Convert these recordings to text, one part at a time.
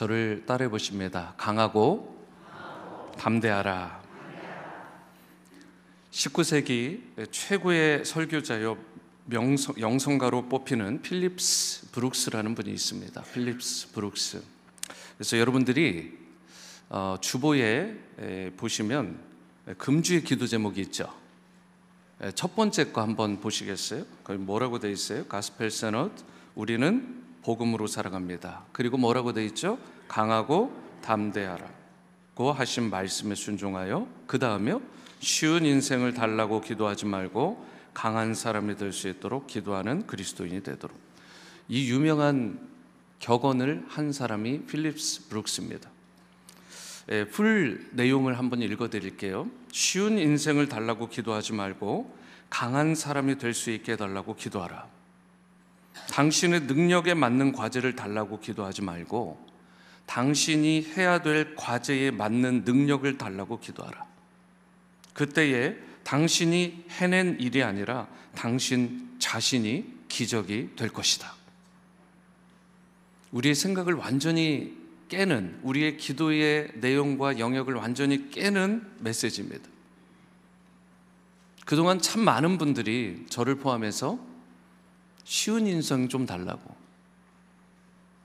저를 따라해 보십시다. 강하고 담대하라. 19세기 최고의 설교자요 명성, 영성가로 뽑히는 필립스 브룩스라는 분이 있습니다. 필립스 브룩스. 그래서 여러분들이 어, 주보에 에, 보시면 금주의 기도 제목이 있죠. 에, 첫 번째 거 한번 보시겠어요? 거기 뭐라고 돼 있어요? Gospel centered 우리는 복음으로 살아갑니다. 그리고 뭐라고 돼 있죠? 강하고 담대하라고 하신 말씀에 순종하여 그 다음에 쉬운 인생을 달라고 기도하지 말고 강한 사람이 될 수 있도록 기도하는 그리스도인이 되도록 이 유명한 격언을 한 사람이 필립스 브룩스입니다. 예, 풀 내용을 한번 읽어드릴게요. 쉬운 인생을 달라고 기도하지 말고 강한 사람이 될 수 있게 해달라고 기도하라. 당신의 능력에 맞는 과제를 달라고 기도하지 말고 당신이 해야 될 과제에 맞는 능력을 달라고 기도하라. 그때에 당신이 해낸 일이 아니라 당신 자신이 기적이 될 것이다. 우리의 생각을 완전히 깨는 우리의 기도의 내용과 영역을 완전히 깨는 메시지입니다. 그동안 참 많은 분들이 저를 포함해서 쉬운 인생 좀 달라고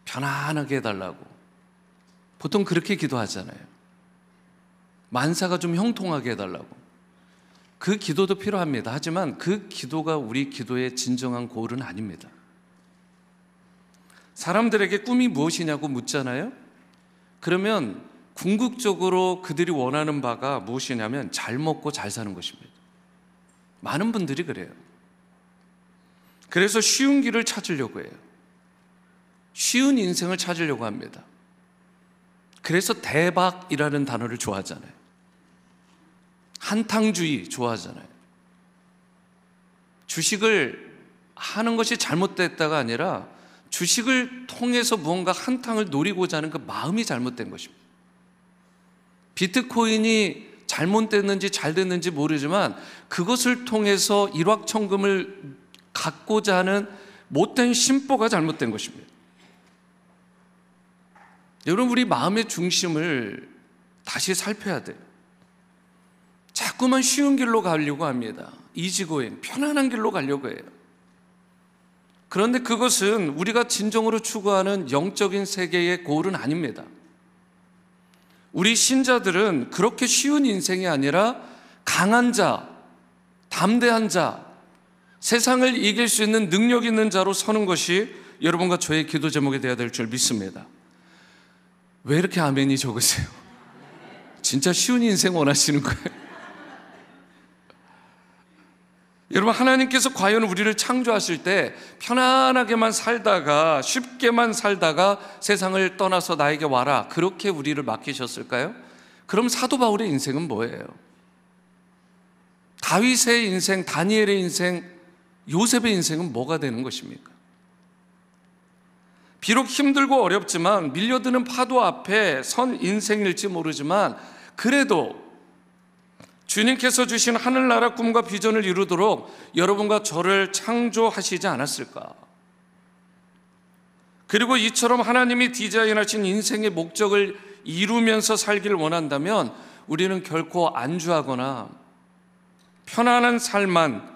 편안하게 해달라고 보통 그렇게 기도하잖아요. 만사가 좀 형통하게 해달라고 그 기도도 필요합니다. 하지만 그 기도가 우리 기도의 진정한 고울은 아닙니다. 사람들에게 꿈이 무엇이냐고 묻잖아요. 그러면 궁극적으로 그들이 원하는 바가 무엇이냐면 잘 먹고 잘 사는 것입니다. 많은 분들이 그래요. 그래서 쉬운 길을 찾으려고 해요. 쉬운 인생을 찾으려고 합니다. 그래서 대박이라는 단어를 좋아하잖아요. 한탕주의 좋아하잖아요. 주식을 하는 것이 잘못됐다가 아니라 주식을 통해서 무언가 한탕을 노리고자 하는 그 마음이 잘못된 것입니다. 비트코인이 잘못됐는지 잘 됐는지 모르지만 그것을 통해서 일확천금을 갖고자 하는 못된 심보가 잘못된 것입니다. 여러분, 우리 마음의 중심을 다시 살펴야 돼요. 자꾸만 쉬운 길로 가려고 합니다. 이지고행, 편안한 길로 가려고 해요. 그런데 그것은 우리가 진정으로 추구하는 영적인 세계의 고울은 아닙니다. 우리 신자들은 그렇게 쉬운 인생이 아니라 강한 자, 담대한 자, 세상을 이길 수 있는 능력 있는 자로 서는 것이 여러분과 저의 기도 제목이 되어야 될 줄 믿습니다. 왜 이렇게 아멘이 적으세요? 진짜 쉬운 인생 원하시는 거예요? 여러분 하나님께서 과연 우리를 창조하실 때 편안하게만 살다가 쉽게만 살다가 세상을 떠나서 나에게 와라 그렇게 우리를 맡기셨을까요? 그럼 사도 바울의 인생은 뭐예요? 다윗의 인생, 다니엘의 인생, 요셉의 인생은 뭐가 되는 것입니까? 비록 힘들고 어렵지만 밀려드는 파도 앞에 선 인생일지 모르지만 그래도 주님께서 주신 하늘나라 꿈과 비전을 이루도록 여러분과 저를 창조하시지 않았을까? 그리고 이처럼 하나님이 디자인하신 인생의 목적을 이루면서 살기를 원한다면 우리는 결코 안주하거나 편안한 삶만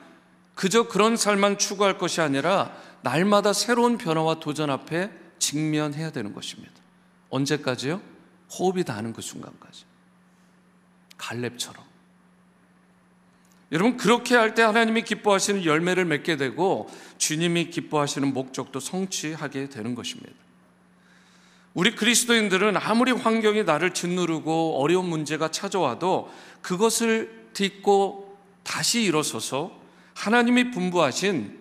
그저 그런 삶만 추구할 것이 아니라 날마다 새로운 변화와 도전 앞에 직면해야 되는 것입니다. 언제까지요? 호흡이 닿는 그 순간까지. 갈렙처럼. 여러분 그렇게 할 때 하나님이 기뻐하시는 열매를 맺게 되고 주님이 기뻐하시는 목적도 성취하게 되는 것입니다. 우리 그리스도인들은 아무리 환경이 나를 짓누르고 어려운 문제가 찾아와도 그것을 딛고 다시 일어서서 하나님이 분부하신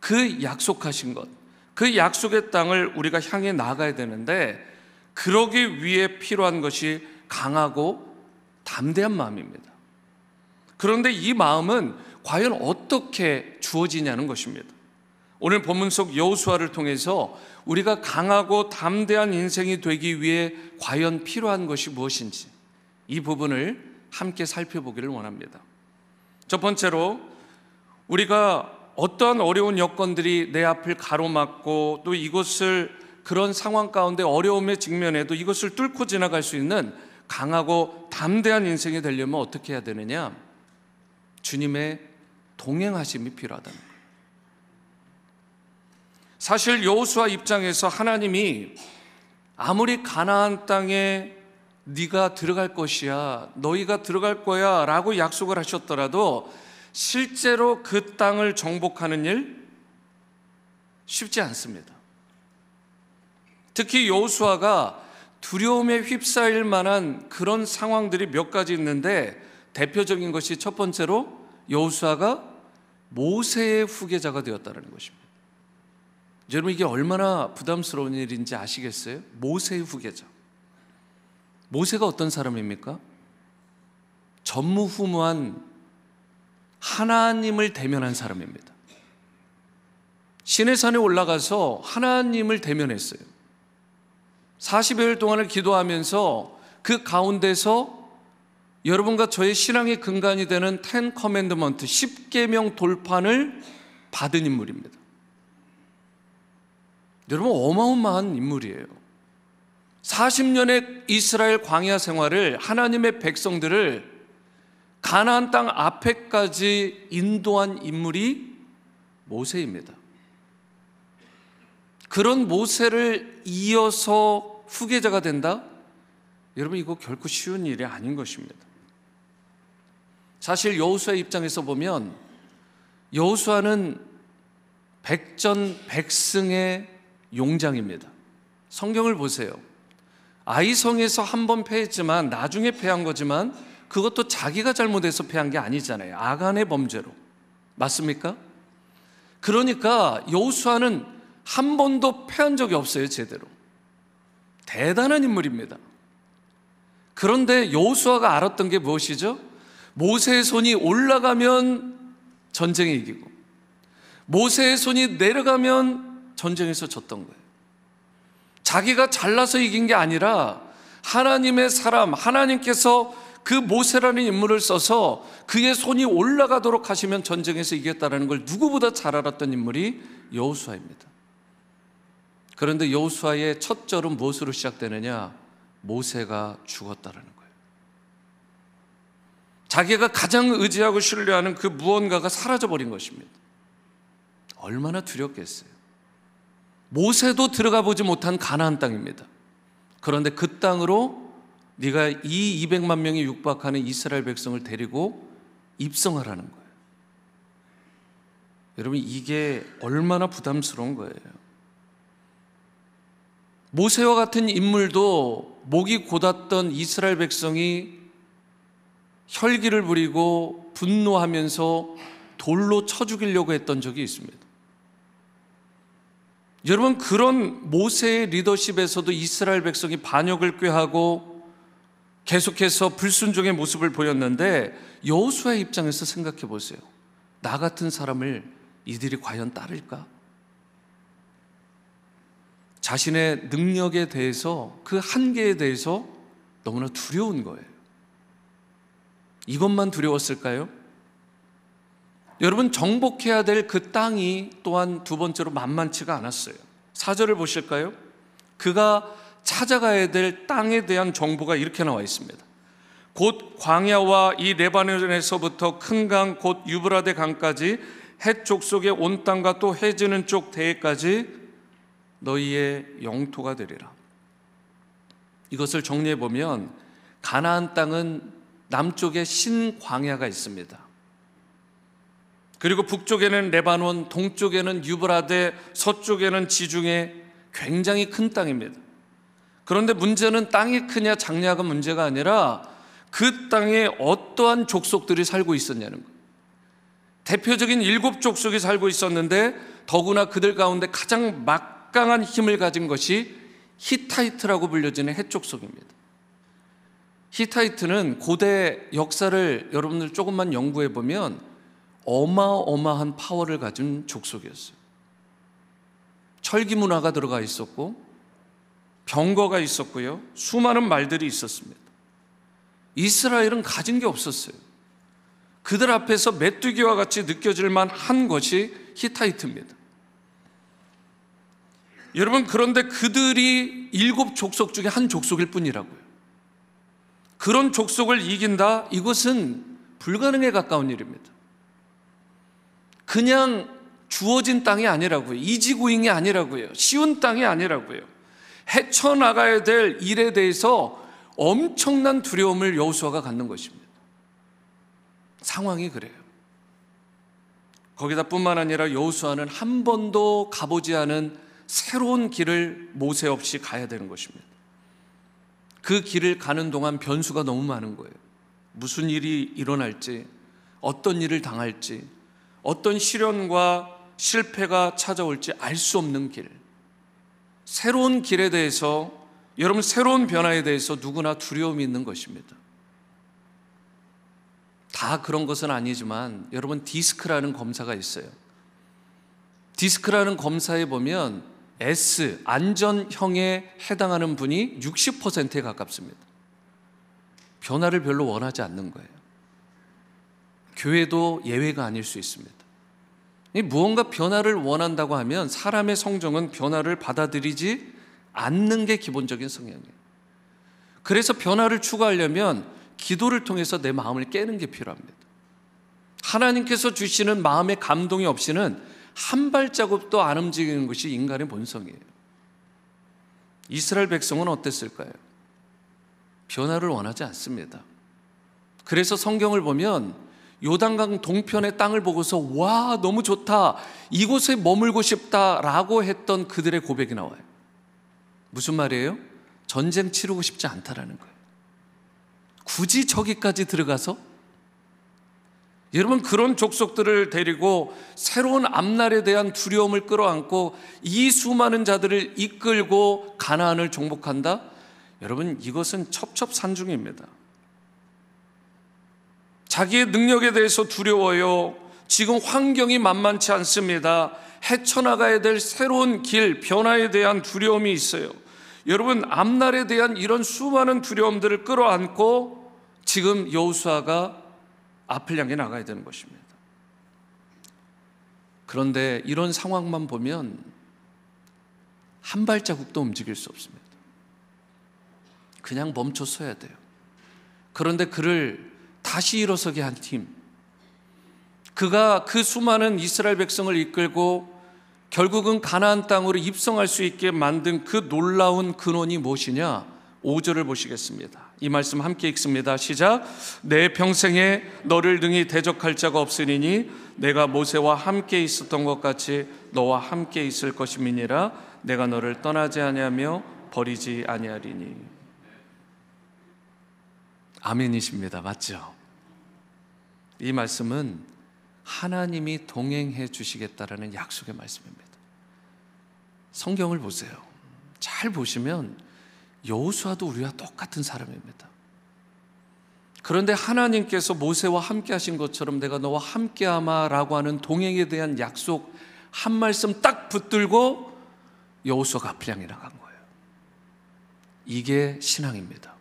그 약속하신 것, 그 약속의 땅을 우리가 향해 나가야 되는데 그러기 위해 필요한 것이 강하고 담대한 마음입니다. 그런데 이 마음은 과연 어떻게 주어지냐는 것입니다. 오늘 본문 속 여호수아를 통해서 우리가 강하고 담대한 인생이 되기 위해 과연 필요한 것이 무엇인지 이 부분을 함께 살펴보기를 원합니다. 첫 번째로 우리가 어떠한 어려운 여건들이 내 앞을 가로막고 또 이것을 그런 상황 가운데 어려움에 직면해도 이것을 뚫고 지나갈 수 있는 강하고 담대한 인생이 되려면 어떻게 해야 되느냐? 주님의 동행하심이 필요하다는 거예요. 사실 여호수아 입장에서 하나님이 아무리 가나안 땅에 네가 들어갈 것이야, 너희가 들어갈 거야라고 약속을 하셨더라도 실제로 그 땅을 정복하는 일 쉽지 않습니다. 특히 여호수아가 두려움에 휩싸일 만한 그런 상황들이 몇 가지 있는데 대표적인 것이 첫 번째로 여호수아가 모세의 후계자가 되었다는 것입니다. 여러분 이게 얼마나 부담스러운 일인지 아시겠어요? 모세의 후계자. 모세가 어떤 사람입니까? 전무후무한 하나님을 대면한 사람입니다. 시내 산에 올라가서 하나님을 대면했어요. 40여일 동안을 기도하면서 그 가운데서 여러분과 저의 신앙의 근간이 되는 Ten Commandment 10계명 돌판을 받은 인물입니다. 여러분 어마어마한 인물이에요. 40년의 이스라엘 광야 생활을 하나님의 백성들을 가나안 땅 앞에까지 인도한 인물이 모세입니다. 그런 모세를 이어서 후계자가 된다? 여러분 이거 결코 쉬운 일이 아닌 것입니다. 사실 여호수아의 입장에서 보면 여호수아는 백전백승의 용장입니다. 성경을 보세요. 아이성에서 한 번 패했지만 나중에 패한 거지만 그것도 자기가 잘못해서 패한 게 아니잖아요. 아간의 범죄로. 맞습니까? 그러니까 여호수아는 한 번도 패한 적이 없어요, 제대로. 대단한 인물입니다. 그런데 여호수아가 알았던 게 무엇이죠? 모세의 손이 올라가면 전쟁에 이기고 모세의 손이 내려가면 전쟁에서 졌던 거예요. 자기가 잘나서 이긴 게 아니라 하나님의 사람, 하나님께서 그 모세라는 인물을 써서 그의 손이 올라가도록 하시면 전쟁에서 이겼다는 걸 누구보다 잘 알았던 인물이 여호수아입니다. 그런데 여호수아의 첫 절은 무엇으로 시작되느냐? 모세가 죽었다라는 거예요. 자기가 가장 의지하고 신뢰하는 그 무언가가 사라져 버린 것입니다. 얼마나 두렵겠어요. 모세도 들어가 보지 못한 가나안 땅입니다. 그런데 그 땅으로 네가 이 200만 명이 육박하는 이스라엘 백성을 데리고 입성하라는 거예요. 여러분 이게 얼마나 부담스러운 거예요. 모세와 같은 인물도 목이 곧았던 이스라엘 백성이 혈기를 부리고 분노하면서 돌로 쳐 죽이려고 했던 적이 있습니다. 여러분 그런 모세의 리더십에서도 이스라엘 백성이 반역을 꾀하고 계속해서 불순종의 모습을 보였는데 여호수아의 입장에서 생각해 보세요. 나 같은 사람을 이들이 과연 따를까? 자신의 능력에 대해서 그 한계에 대해서 너무나 두려운 거예요. 이것만 두려웠을까요? 여러분 정복해야 될 그 땅이 또한 두 번째로 만만치가 않았어요. 사절을 보실까요? 그가 찾아가야 될 땅에 대한 정보가 이렇게 나와 있습니다. 곧 광야와 이 레바논에서부터 큰 강 곧 유브라데 강까지 해 족속의 온 땅과 또 해지는 쪽 대해까지 너희의 영토가 되리라. 이것을 정리해 보면 가나안 땅은 남쪽에 신광야가 있습니다. 그리고 북쪽에는 레바논, 동쪽에는 유브라데, 서쪽에는 지중해 굉장히 큰 땅입니다. 그런데 문제는 땅이 크냐 작냐가 문제가 아니라 그 땅에 어떠한 족속들이 살고 있었냐는 거예요. 대표적인 일곱 족속이 살고 있었는데 더구나 그들 가운데 가장 막강한 힘을 가진 것이 히타이트라고 불려지는 헷족속입니다. 히타이트는 고대 역사를 여러분들 조금만 연구해 보면 어마어마한 파워를 가진 족속이었어요. 철기 문화가 들어가 있었고 병거가 있었고요. 수많은 말들이 있었습니다. 이스라엘은 가진 게 없었어요. 그들 앞에서 메뚜기와 같이 느껴질 만한 것이 히타이트입니다. 여러분 그런데 그들이 일곱 족속 중에 한 족속일 뿐이라고요. 그런 족속을 이긴다? 이것은 불가능에 가까운 일입니다. 그냥 주어진 땅이 아니라고요. 이지구잉이 아니라고요. 쉬운 땅이 아니라고요. 헤쳐나가야 될 일에 대해서 엄청난 두려움을 여호수아가 갖는 것입니다. 상황이 그래요. 거기다 뿐만 아니라 여호수아는 한 번도 가보지 않은 새로운 길을 모세 없이 가야 되는 것입니다. 그 길을 가는 동안 변수가 너무 많은 거예요. 무슨 일이 일어날지, 어떤 일을 당할지, 어떤 시련과 실패가 찾아올지 알 수 없는 길. 새로운 길에 대해서, 여러분 새로운 변화에 대해서 누구나 두려움이 있는 것입니다. 다 그런 것은 아니지만 여러분 디스크라는 검사가 있어요. 디스크라는 검사에 보면 S 안전형에 해당하는 분이 60%에 가깝습니다. 변화를 별로 원하지 않는 거예요. 교회도 예외가 아닐 수 있습니다. 무언가 변화를 원한다고 하면 사람의 성정은 변화를 받아들이지 않는 게 기본적인 성향이에요. 그래서 변화를 추구하려면 기도를 통해서 내 마음을 깨는 게 필요합니다. 하나님께서 주시는 마음의 감동이 없이는 한 발자국도 안 움직이는 것이 인간의 본성이에요. 이스라엘 백성은 어땠을까요? 변화를 원하지 않습니다. 그래서 성경을 보면 요단강 동편의 땅을 보고서 와 너무 좋다 이곳에 머물고 싶다라고 했던 그들의 고백이 나와요. 무슨 말이에요? 전쟁 치르고 싶지 않다라는 거예요. 굳이 저기까지 들어가서 여러분 그런 족속들을 데리고 새로운 앞날에 대한 두려움을 끌어안고 이 수많은 자들을 이끌고 가나안을 정복한다? 여러분 이것은 첩첩산중입니다. 자기의 능력에 대해서 두려워요. 지금 환경이 만만치 않습니다. 헤쳐나가야 될 새로운 길, 변화에 대한 두려움이 있어요. 여러분 앞날에 대한 이런 수많은 두려움들을 끌어안고 지금 여호수아가 앞을 향해 나가야 되는 것입니다. 그런데 이런 상황만 보면 한 발자국도 움직일 수 없습니다. 그냥 멈춰 서야 돼요. 그런데 그를 다시 일어서게 한 팀, 그가 그 수많은 이스라엘 백성을 이끌고 결국은 가나안 땅으로 입성할 수 있게 만든 그 놀라운 근원이 무엇이냐? 5절을 보시겠습니다. 이 말씀 함께 읽습니다. 시작. 내 평생에 너를 능히 대적할 자가 없으리니 내가 모세와 함께 있었던 것 같이 너와 함께 있을 것임이니라 내가 너를 떠나지 아니하며 버리지 아니하리니. 아멘이십니다. 맞죠? 이 말씀은 하나님이 동행해 주시겠다라는 약속의 말씀입니다. 성경을 보세요. 잘 보시면 여호수아도 우리와 똑같은 사람입니다. 그런데 하나님께서 모세와 함께 하신 것처럼 내가 너와 함께 하마라고 하는 동행에 대한 약속 한 말씀 딱 붙들고 여호수아가 향해 나간 거예요. 이게 신앙입니다.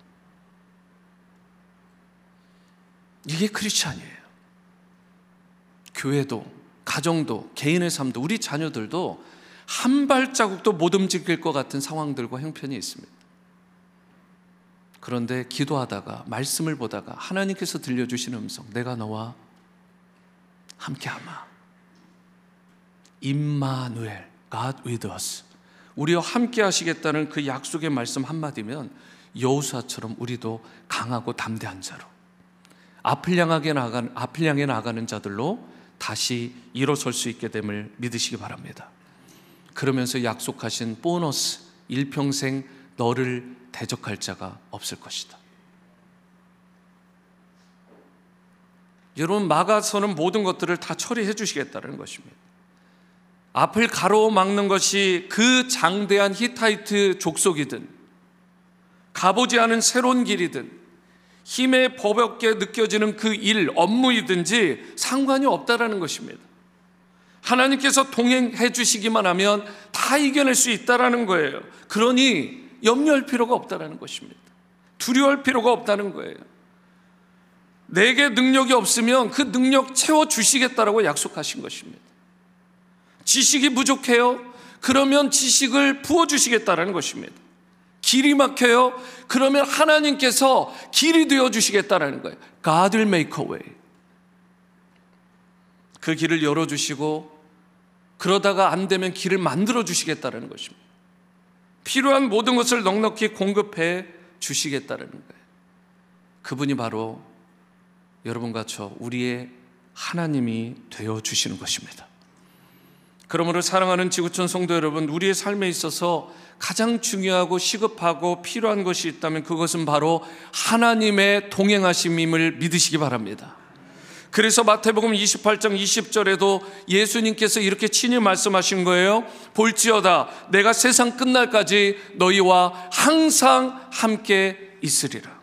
이게 크리스찬이에요. 교회도 가정도 개인의 삶도 우리 자녀들도 한 발자국도 못 움직일 것 같은 상황들과 형편이 있습니다. 그런데 기도하다가 말씀을 보다가 하나님께서 들려주신 음성, 내가 너와 함께하마. 임마누엘, God with us. 우리와 함께 하시겠다는 그 약속의 말씀 한마디면 여호수아처럼 우리도 강하고 담대한 자로 앞을 향하게 나가는 앞을 향해 나가는 자들로 다시 일어설 수 있게 됨을 믿으시기 바랍니다. 그러면서 약속하신 보너스 일평생 너를 대적할 자가 없을 것이다. 여러분 막아서는 모든 것들을 다 처리해 주시겠다는 것입니다. 앞을 가로막는 것이 그 장대한 히타이트 족속이든 가보지 않은 새로운 길이든 힘에 버겁게 느껴지는 그 일, 업무이든지 상관이 없다라는 것입니다. 하나님께서 동행해 주시기만 하면 다 이겨낼 수 있다라는 거예요. 그러니 염려할 필요가 없다는 것입니다. 두려워할 필요가 없다는 거예요. 내게 능력이 없으면 그 능력 채워 주시겠다라고 약속하신 것입니다. 지식이 부족해요. 그러면 지식을 부어 주시겠다라는 것입니다. 길이 막혀요. 그러면 하나님께서 길이 되어 주시겠다라는 거예요. God will make a way. 그 길을 열어 주시고 그러다가 안 되면 길을 만들어 주시겠다라는 것입니다. 필요한 모든 것을 넉넉히 공급해 주시겠다라는 거예요. 그분이 바로 여러분과 저 우리의 하나님이 되어 주시는 것입니다. 그러므로 사랑하는 지구촌 성도 여러분, 우리의 삶에 있어서 가장 중요하고 시급하고 필요한 것이 있다면 그것은 바로 하나님의 동행하심임을 믿으시기 바랍니다. 그래서 마태복음 28장 20절에도 예수님께서 이렇게 친히 말씀하신 거예요. 볼지어다 내가 세상 끝날까지 너희와 항상 함께 있으리라.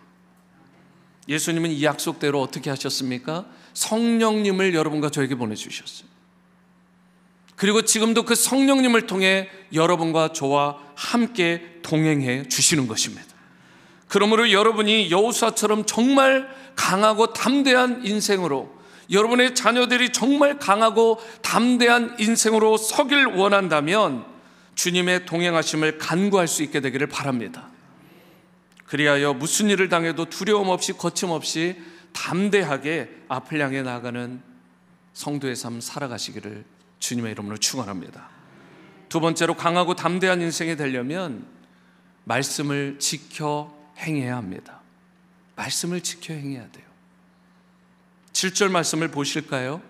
예수님은 이 약속대로 어떻게 하셨습니까? 성령님을 여러분과 저에게 보내주셨어요. 그리고 지금도 그 성령님을 통해 여러분과 저와 함께 동행해 주시는 것입니다. 그러므로 여러분이 여우사처럼 정말 강하고 담대한 인생으로 여러분의 자녀들이 정말 강하고 담대한 인생으로 서길 원한다면 주님의 동행하심을 간구할 수 있게 되기를 바랍니다. 그리하여 무슨 일을 당해도 두려움 없이 거침없이 담대하게 앞을 향해 나가는 성도의 삶 살아가시기를 주님의 이름으로 축원합니다. 두 번째로 강하고 담대한 인생이 되려면 말씀을 지켜 행해야 합니다. 말씀을 지켜 행해야 돼요. 7절 말씀을 보실까요?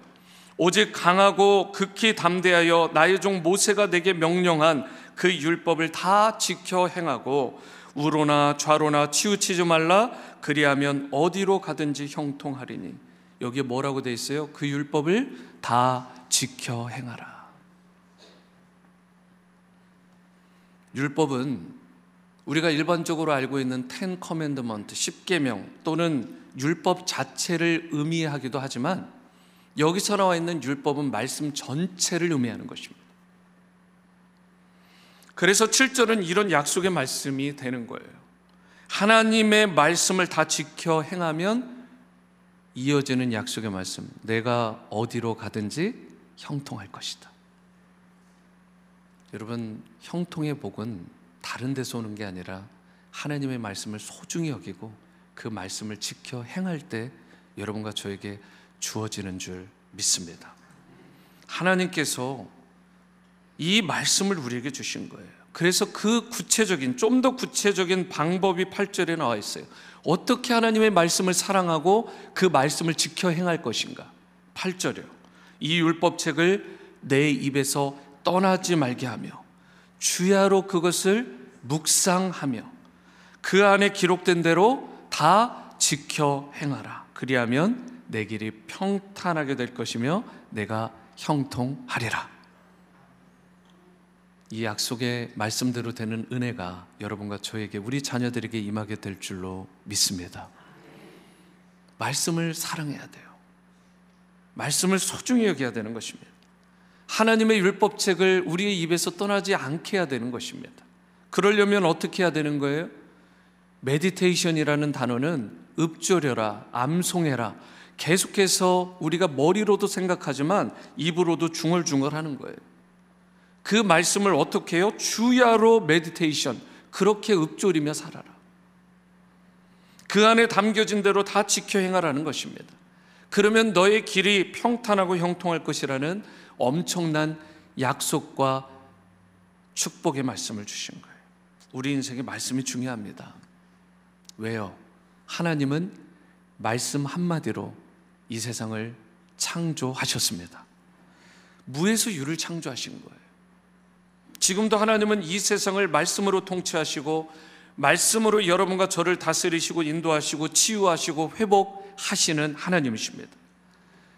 오직 강하고 극히 담대하여 나의 종 모세가 내게 명령한 그 율법을 다 지켜 행하고 우로나 좌로나 치우치지 말라 그리하면 어디로 가든지 형통하리니 여기에 뭐라고 돼 있어요? 그 율법을 다 지켜 행하라. 율법은 우리가 일반적으로 알고 있는 Ten Commandment 10계명 또는 율법 자체를 의미하기도 하지만 여기서 나와 있는 율법은 말씀 전체를 의미하는 것입니다. 그래서 7절은 이런 약속의 말씀이 되는 거예요. 하나님의 말씀을 다 지켜 행하면 이어지는 약속의 말씀. 네가 어디로 가든지 형통할 것이다. 여러분, 형통의 복은 다른 데서 오는 게 아니라 하나님의 말씀을 소중히 여기고 그 말씀을 지켜 행할 때 여러분과 저에게 주어지는 줄 믿습니다. 하나님께서 이 말씀을 우리에게 주신 거예요. 그래서 그 구체적인, 좀 더 구체적인 방법이 8절에 나와 있어요. 어떻게 하나님의 말씀을 사랑하고 그 말씀을 지켜 행할 것인가? 8절이요. 이 율법책을 내 입에서 떠나지 말게 하며 주야로 그것을 묵상하며 그 안에 기록된 대로 다 지켜 행하라. 그리하면 내 길이 평탄하게 될 것이며 내가 형통하리라. 이 약속의 말씀대로 되는 은혜가 여러분과 저에게 우리 자녀들에게 임하게 될 줄로 믿습니다. 말씀을 사랑해야 돼요. 말씀을 소중히 여겨야 되는 것입니다. 하나님의 율법책을 우리의 입에서 떠나지 않게 해야 되는 것입니다. 그러려면 어떻게 해야 되는 거예요? meditation이라는 단어는 읊조려라, 암송해라. 계속해서 우리가 머리로도 생각하지만 입으로도 중얼중얼 하는 거예요. 그 말씀을 어떻게 해요? 주야로 meditation. 그렇게 읊조리며 살아라. 그 안에 담겨진 대로 다 지켜 행하라는 것입니다. 그러면 너의 길이 평탄하고 형통할 것이라는 엄청난 약속과 축복의 말씀을 주신 거예요. 우리 인생의 말씀이 중요합니다. 왜요? 하나님은 말씀 한마디로 이 세상을 창조하셨습니다. 무에서 유를 창조하신 거예요. 지금도 하나님은 이 세상을 말씀으로 통치하시고 말씀으로 여러분과 저를 다스리시고 인도하시고 치유하시고 회복 하시는 하나님이십니다.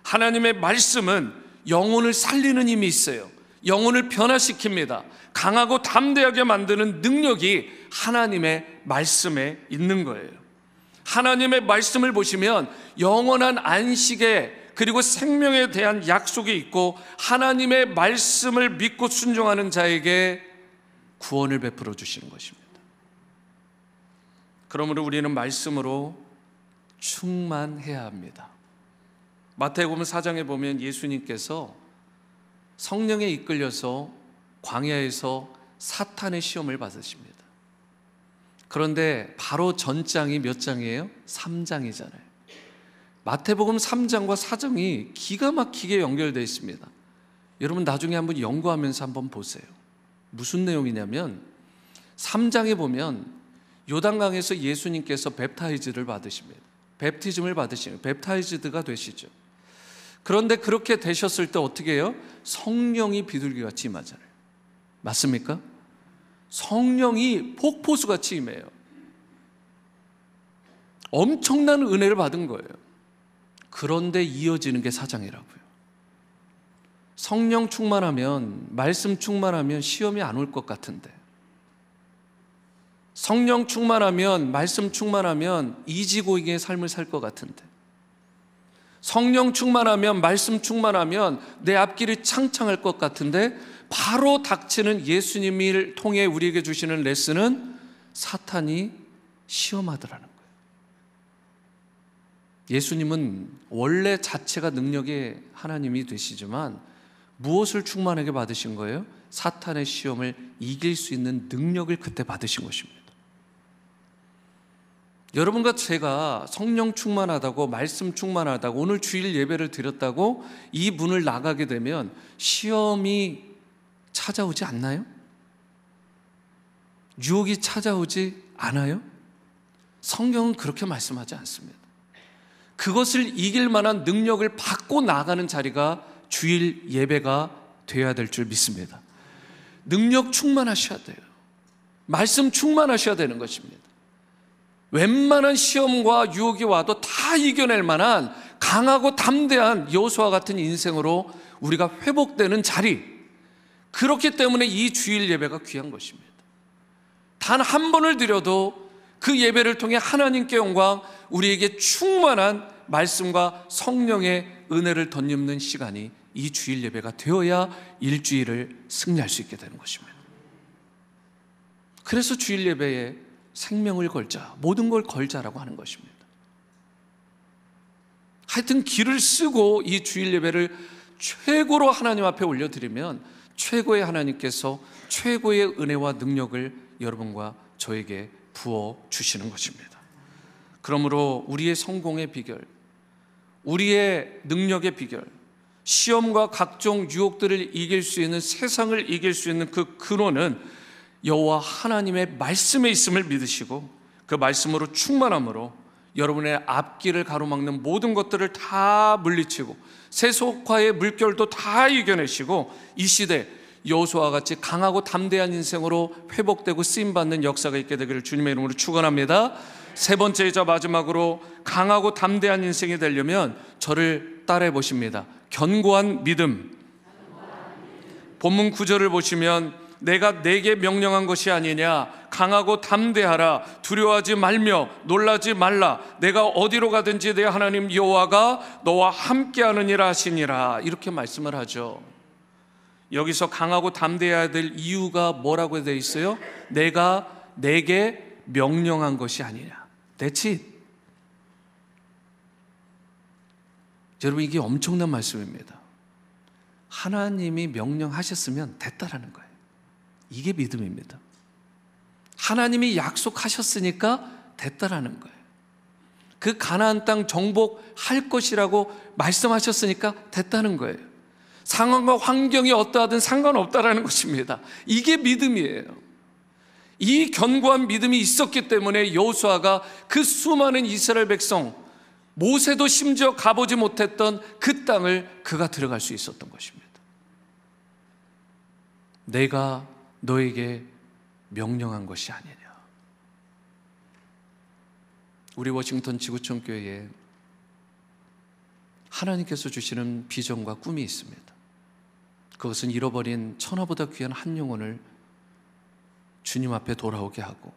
하나님의 말씀은 영혼을 살리는 힘이 있어요. 영혼을 변화시킵니다. 강하고 담대하게 만드는 능력이 하나님의 말씀에 있는 거예요. 하나님의 말씀을 보시면 영원한 안식에 그리고 생명에 대한 약속이 있고 하나님의 말씀을 믿고 순종하는 자에게 구원을 베풀어 주시는 것입니다. 그러므로 우리는 말씀으로 충만해야 합니다. 마태복음 4장에 보면 예수님께서 성령에 이끌려서 광야에서 사탄의 시험을 받으십니다. 그런데 바로 전장이 몇 장이에요? 3장이잖아요. 마태복음 3장과 4장이 기가 막히게 연결되어 있습니다. 여러분 나중에 한번 연구하면서 한번 보세요. 무슨 내용이냐면 3장에 보면 요단강에서 예수님께서 뱁타이즈를 받으십니다. 뱁티즘을 받으시는 뱁타이즈드가 되시죠. 그런데 그렇게 되셨을 때 어떻게 해요? 성령이 비둘기같이 임하잖아요. 맞습니까? 성령이 폭포수같이 임해요. 엄청난 은혜를 받은 거예요. 그런데 이어지는 게 사장이라고요. 성령 충만하면, 말씀 충만하면 시험이 안 올 것 같은데. 성령 충만하면, 말씀 충만하면 이지고잉의 삶을 살 것 같은데. 성령 충만하면, 말씀 충만하면 내 앞길이 창창할 것 같은데 바로 닥치는 예수님을 통해 우리에게 주시는 레슨은 사탄이 시험하더라는 거예요. 예수님은 원래 자체가 능력의 하나님이 되시지만 무엇을 충만하게 받으신 거예요? 사탄의 시험을 이길 수 있는 능력을 그때 받으신 것입니다. 여러분과 제가 성령 충만하다고 말씀 충만하다고 오늘 주일 예배를 드렸다고 이 문을 나가게 되면 시험이 찾아오지 않나요? 유혹이 찾아오지 않아요? 성경은 그렇게 말씀하지 않습니다. 그것을 이길 만한 능력을 받고 나가는 자리가 주일 예배가 되어야 될 줄 믿습니다. 능력 충만하셔야 돼요. 말씀 충만하셔야 되는 것입니다. 웬만한 시험과 유혹이 와도 다 이겨낼 만한 강하고 담대한 여수와 같은 인생으로 우리가 회복되는 자리. 그렇기 때문에 이 주일 예배가 귀한 것입니다. 단 한 번을 드려도 그 예배를 통해 하나님께 영광, 우리에게 충만한 말씀과 성령의 은혜를 덧입는 시간이 이 주일 예배가 되어야 일주일을 승리할 수 있게 되는 것입니다. 그래서 주일 예배에 생명을 걸자, 모든 걸 걸자라고 하는 것입니다. 하여튼 길을 쓰고 이 주일 예배를 최고로 하나님 앞에 올려드리면 최고의 하나님께서 최고의 은혜와 능력을 여러분과 저에게 부어 주시는 것입니다. 그러므로 우리의 성공의 비결, 우리의 능력의 비결, 시험과 각종 유혹들을 이길 수 있는 세상을 이길 수 있는 그 근원은 여호와 하나님의 말씀에 있음을 믿으시고 그 말씀으로 충만함으로 여러분의 앞길을 가로막는 모든 것들을 다 물리치고 세속화의 물결도 다 이겨내시고 이 시대 여호수아와 같이 강하고 담대한 인생으로 회복되고 쓰임 받는 역사가 있게 되기를 주님의 이름으로 축원합니다. 세 번째이자 마지막으로 강하고 담대한 인생이 되려면 저를 따라해 보십니다. 견고한 믿음. 본문 구절을 보시면 내가 내게 명령한 것이 아니냐 강하고 담대하라 두려워하지 말며 놀라지 말라 내가 어디로 가든지 내 하나님 여호와가 너와 함께하느니라 하시니라 이렇게 말씀을 하죠. 여기서 강하고 담대해야 될 이유가 뭐라고 되어 있어요? 내가 내게 명령한 것이 아니냐. It. 여러분 이게 엄청난 말씀입니다. 하나님이 명령하셨으면 됐다라는 거예요. 이게 믿음입니다. 하나님이 약속하셨으니까 됐다라는 거예요. 그 가나안 땅 정복할 것이라고 말씀하셨으니까 됐다는 거예요. 상황과 환경이 어떠하든 상관없다라는 것입니다. 이게 믿음이에요. 이 견고한 믿음이 있었기 때문에 여호수아가 그 수많은 이스라엘 백성 모세도 심지어 가보지 못했던 그 땅을 그가 들어갈 수 있었던 것입니다. 내가 너에게 명령한 것이 아니냐. 우리 워싱턴 지구촌 교회에 하나님께서 주시는 비전과 꿈이 있습니다. 그것은 잃어버린 천하보다 귀한 한 영혼을 주님 앞에 돌아오게 하고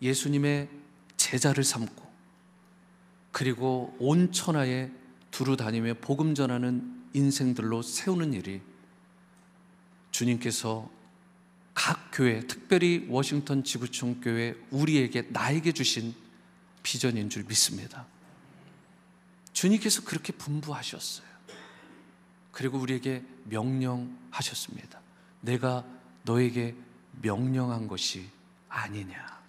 예수님의 제자를 삼고 그리고 온 천하에 두루 다니며 복음 전하는 인생들로 세우는 일이 주님께서 각 교회, 특별히 워싱턴 지구촌 교회 우리에게 나에게 주신 비전인 줄 믿습니다. 주님께서 그렇게 분부하셨어요. 그리고 우리에게 명령하셨습니다. 내가 너에게 명령한 것이 아니냐.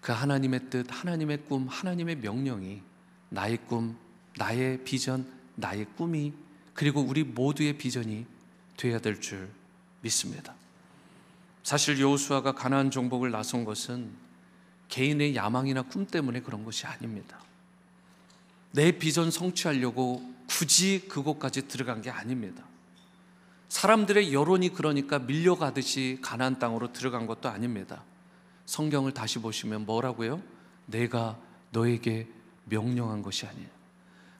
그 하나님의 뜻, 하나님의 꿈, 하나님의 명령이 나의 꿈, 나의 비전, 나의 꿈이 그리고 우리 모두의 비전이 되어야 될 줄 믿습니다. 사실 여호수아가 가나안 정복을 나선 것은 개인의 야망이나 꿈 때문에 그런 것이 아닙니다. 내 비전 성취하려고 굳이 그곳까지 들어간 게 아닙니다. 사람들의 여론이 그러니까 밀려가듯이 가나안 땅으로 들어간 것도 아닙니다. 성경을 다시 보시면 뭐라고요? 내가 너에게 명령한 것이 아니에요.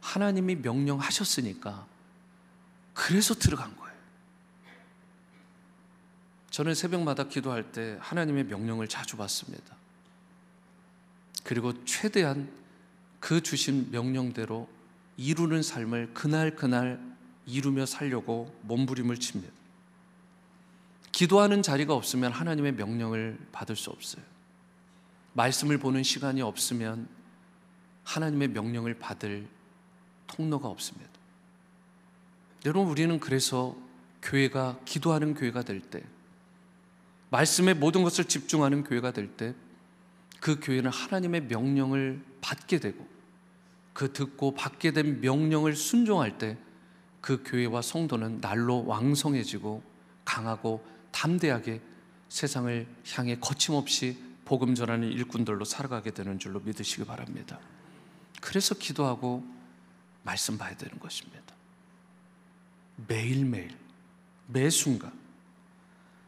하나님이 명령하셨으니까 그래서 들어간 거예요. 저는 새벽마다 기도할 때 하나님의 명령을 자주 받습니다. 그리고 최대한 그 주신 명령대로 이루는 삶을 그날 그날 이루며 살려고 몸부림을 칩니다. 기도하는 자리가 없으면 하나님의 명령을 받을 수 없어요. 말씀을 보는 시간이 없으면 하나님의 명령을 받을 통로가 없습니다. 여러분, 우리는 그래서 교회가 기도하는 교회가 될 때, 말씀에 모든 것을 집중하는 교회가 될 때, 그 교회는 하나님의 명령을 받게 되고, 그 듣고 받게 된 명령을 순종할 때, 그 교회와 성도는 날로 왕성해지고 강하고 담대하게 세상을 향해 거침없이 복음 전하는 일꾼들로 살아가게 되는 줄로 믿으시기 바랍니다. 그래서 기도하고 말씀 봐야 되는 것입니다. 매일매일, 매 순간.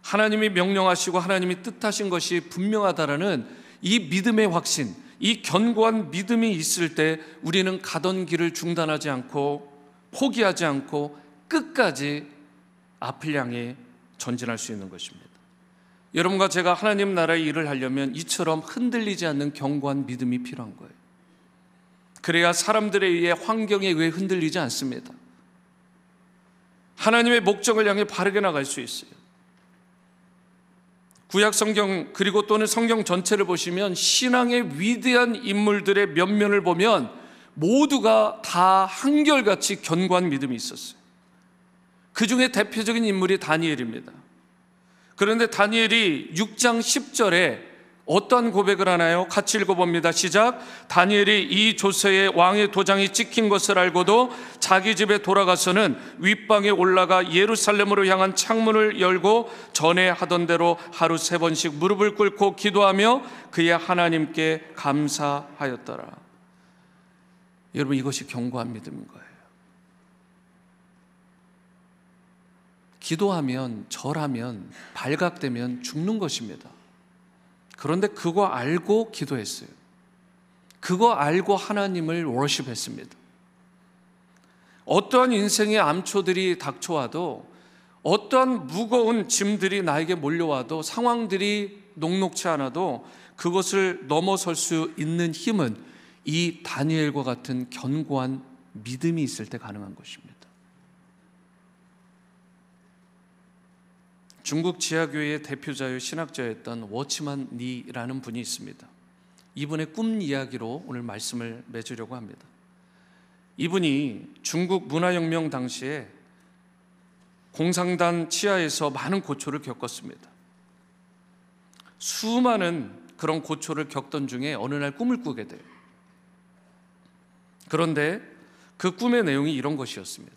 하나님이 명령하시고 하나님이 뜻하신 것이 분명하다라는 이 믿음의 확신, 이 견고한 믿음이 있을 때 우리는 가던 길을 중단하지 않고 포기하지 않고 끝까지 앞을 향해 전진할 수 있는 것입니다. 여러분과 제가 하나님 나라의 일을 하려면 이처럼 흔들리지 않는 견고한 믿음이 필요한 거예요. 그래야 사람들에 의해 환경에 의해 흔들리지 않습니다. 하나님의 목적을 향해 바르게 나갈 수 있어요. 구약 성경 그리고 또는 성경 전체를 보시면 신앙의 위대한 인물들의 면면을 보면 모두가 다 한결같이 견고한 믿음이 있었어요. 그 중에 대표적인 인물이 다니엘입니다. 그런데 다니엘이 6장 10절에 어떤 고백을 하나요? 같이 읽어봅니다. 시작. 다니엘이 이 조세의 왕의 도장이 찍힌 것을 알고도 자기 집에 돌아가서는 윗방에 올라가 예루살렘으로 향한 창문을 열고 전에 하던 대로 하루 세 번씩 무릎을 꿇고 기도하며 그의 하나님께 감사하였더라. 여러분 이것이 견고한 믿음인 거예요. 기도하면 절하면 발각되면 죽는 것입니다. 그런데 그거 알고 기도했어요. 그거 알고 하나님을 워십했습니다. 어떠한 인생의 암초들이 닥쳐와도 어떠한 무거운 짐들이 나에게 몰려와도 상황들이 녹록치 않아도 그것을 넘어설 수 있는 힘은 이 다니엘과 같은 견고한 믿음이 있을 때 가능한 것입니다. 중국 지하교회의 대표자요 신학자였던 워치만 니라는 분이 있습니다. 이분의 꿈 이야기로 오늘 말씀을 맺으려고 합니다. 이분이 중국 문화혁명 당시에 공상단 치하에서 많은 고초를 겪었습니다. 수많은 그런 고초를 겪던 중에 어느 날 꿈을 꾸게 돼요. 그런데 그 꿈의 내용이 이런 것이었습니다.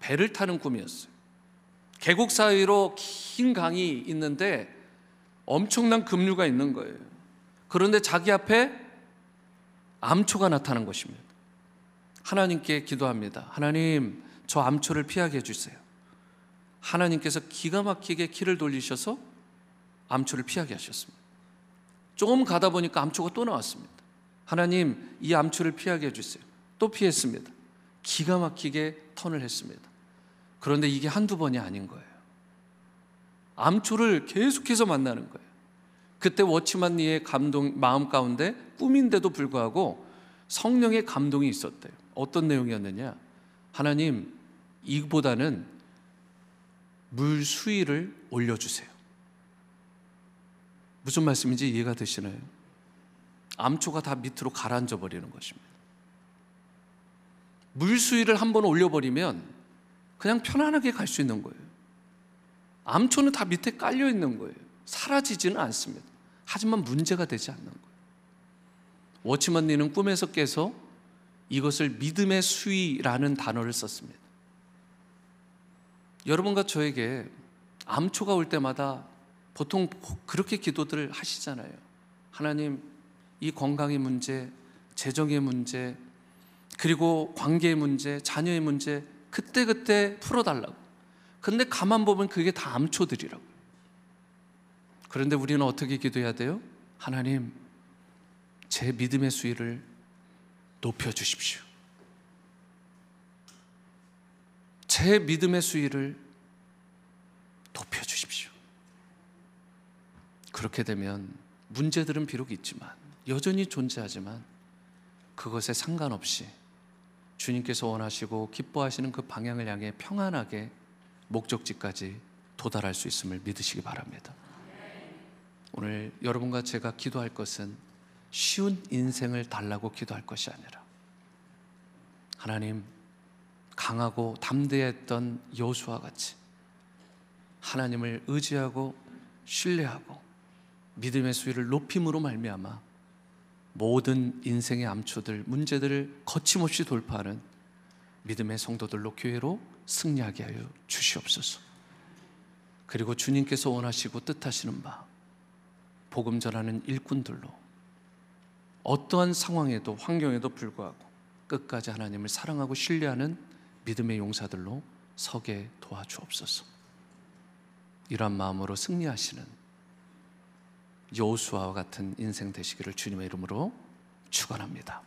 배를 타는 꿈이었어요. 계곡 사이로 긴 강이 있는데 엄청난 급류가 있는 거예요. 그런데 자기 앞에 암초가 나타난 것입니다. 하나님께 기도합니다. 하나님, 저 암초를 피하게 해주세요. 하나님께서 기가 막히게 키를 돌리셔서 암초를 피하게 하셨습니다. 조금 가다 보니까 암초가 또 나왔습니다. 하나님, 이 암초를 피하게 해주세요. 또 피했습니다. 기가 막히게 턴을 했습니다. 그런데 이게 한두 번이 아닌 거예요. 암초를 계속해서 만나는 거예요. 그때 워치만니의 감동, 마음 가운데 꿈인데도 불구하고 성령의 감동이 있었대요. 어떤 내용이었느냐? 하나님, 이보다는 물 수위를 올려주세요. 무슨 말씀인지 이해가 되시나요? 암초가 다 밑으로 가라앉아 버리는 것입니다. 물 수위를 한번 올려버리면 그냥 편안하게 갈 수 있는 거예요. 암초는 다 밑에 깔려 있는 거예요. 사라지지는 않습니다. 하지만 문제가 되지 않는 거예요. 워치먼니는 꿈에서 깨서 이것을 믿음의 수위라는 단어를 썼습니다. 여러분과 저에게 암초가 올 때마다 보통 그렇게 기도들을 하시잖아요. 하나님, 이 건강의 문제, 재정의 문제, 그리고 관계의 문제, 자녀의 문제, 그때그때 풀어달라고. 근데 가만 보면 그게 다 암초들이라고. 그런데 우리는 어떻게 기도해야 돼요? 하나님, 제 믿음의 수위를 높여주십시오. 제 믿음의 수위를 높여주십시오. 그렇게 되면 문제들은 비록 있지만, 여전히 존재하지만, 그것에 상관없이 주님께서 원하시고 기뻐하시는 그 방향을 향해 평안하게 목적지까지 도달할 수 있음을 믿으시기 바랍니다. 오늘 여러분과 제가 기도할 것은 쉬운 인생을 달라고 기도할 것이 아니라 하나님 강하고 담대했던 여수와 같이 하나님을 의지하고 신뢰하고 믿음의 수위를 높임으로 말미암아 모든 인생의 암초들, 문제들을 거침없이 돌파하는 믿음의 성도들로 교회로 승리하게 하여 주시옵소서. 그리고 주님께서 원하시고 뜻하시는 바 복음 전하는 일꾼들로 어떠한 상황에도 환경에도 불구하고 끝까지 하나님을 사랑하고 신뢰하는 믿음의 용사들로 서게 도와주옵소서. 이러한 마음으로 승리하시는 여호수아와 같은 인생 되시기를 주님의 이름으로 축원합니다.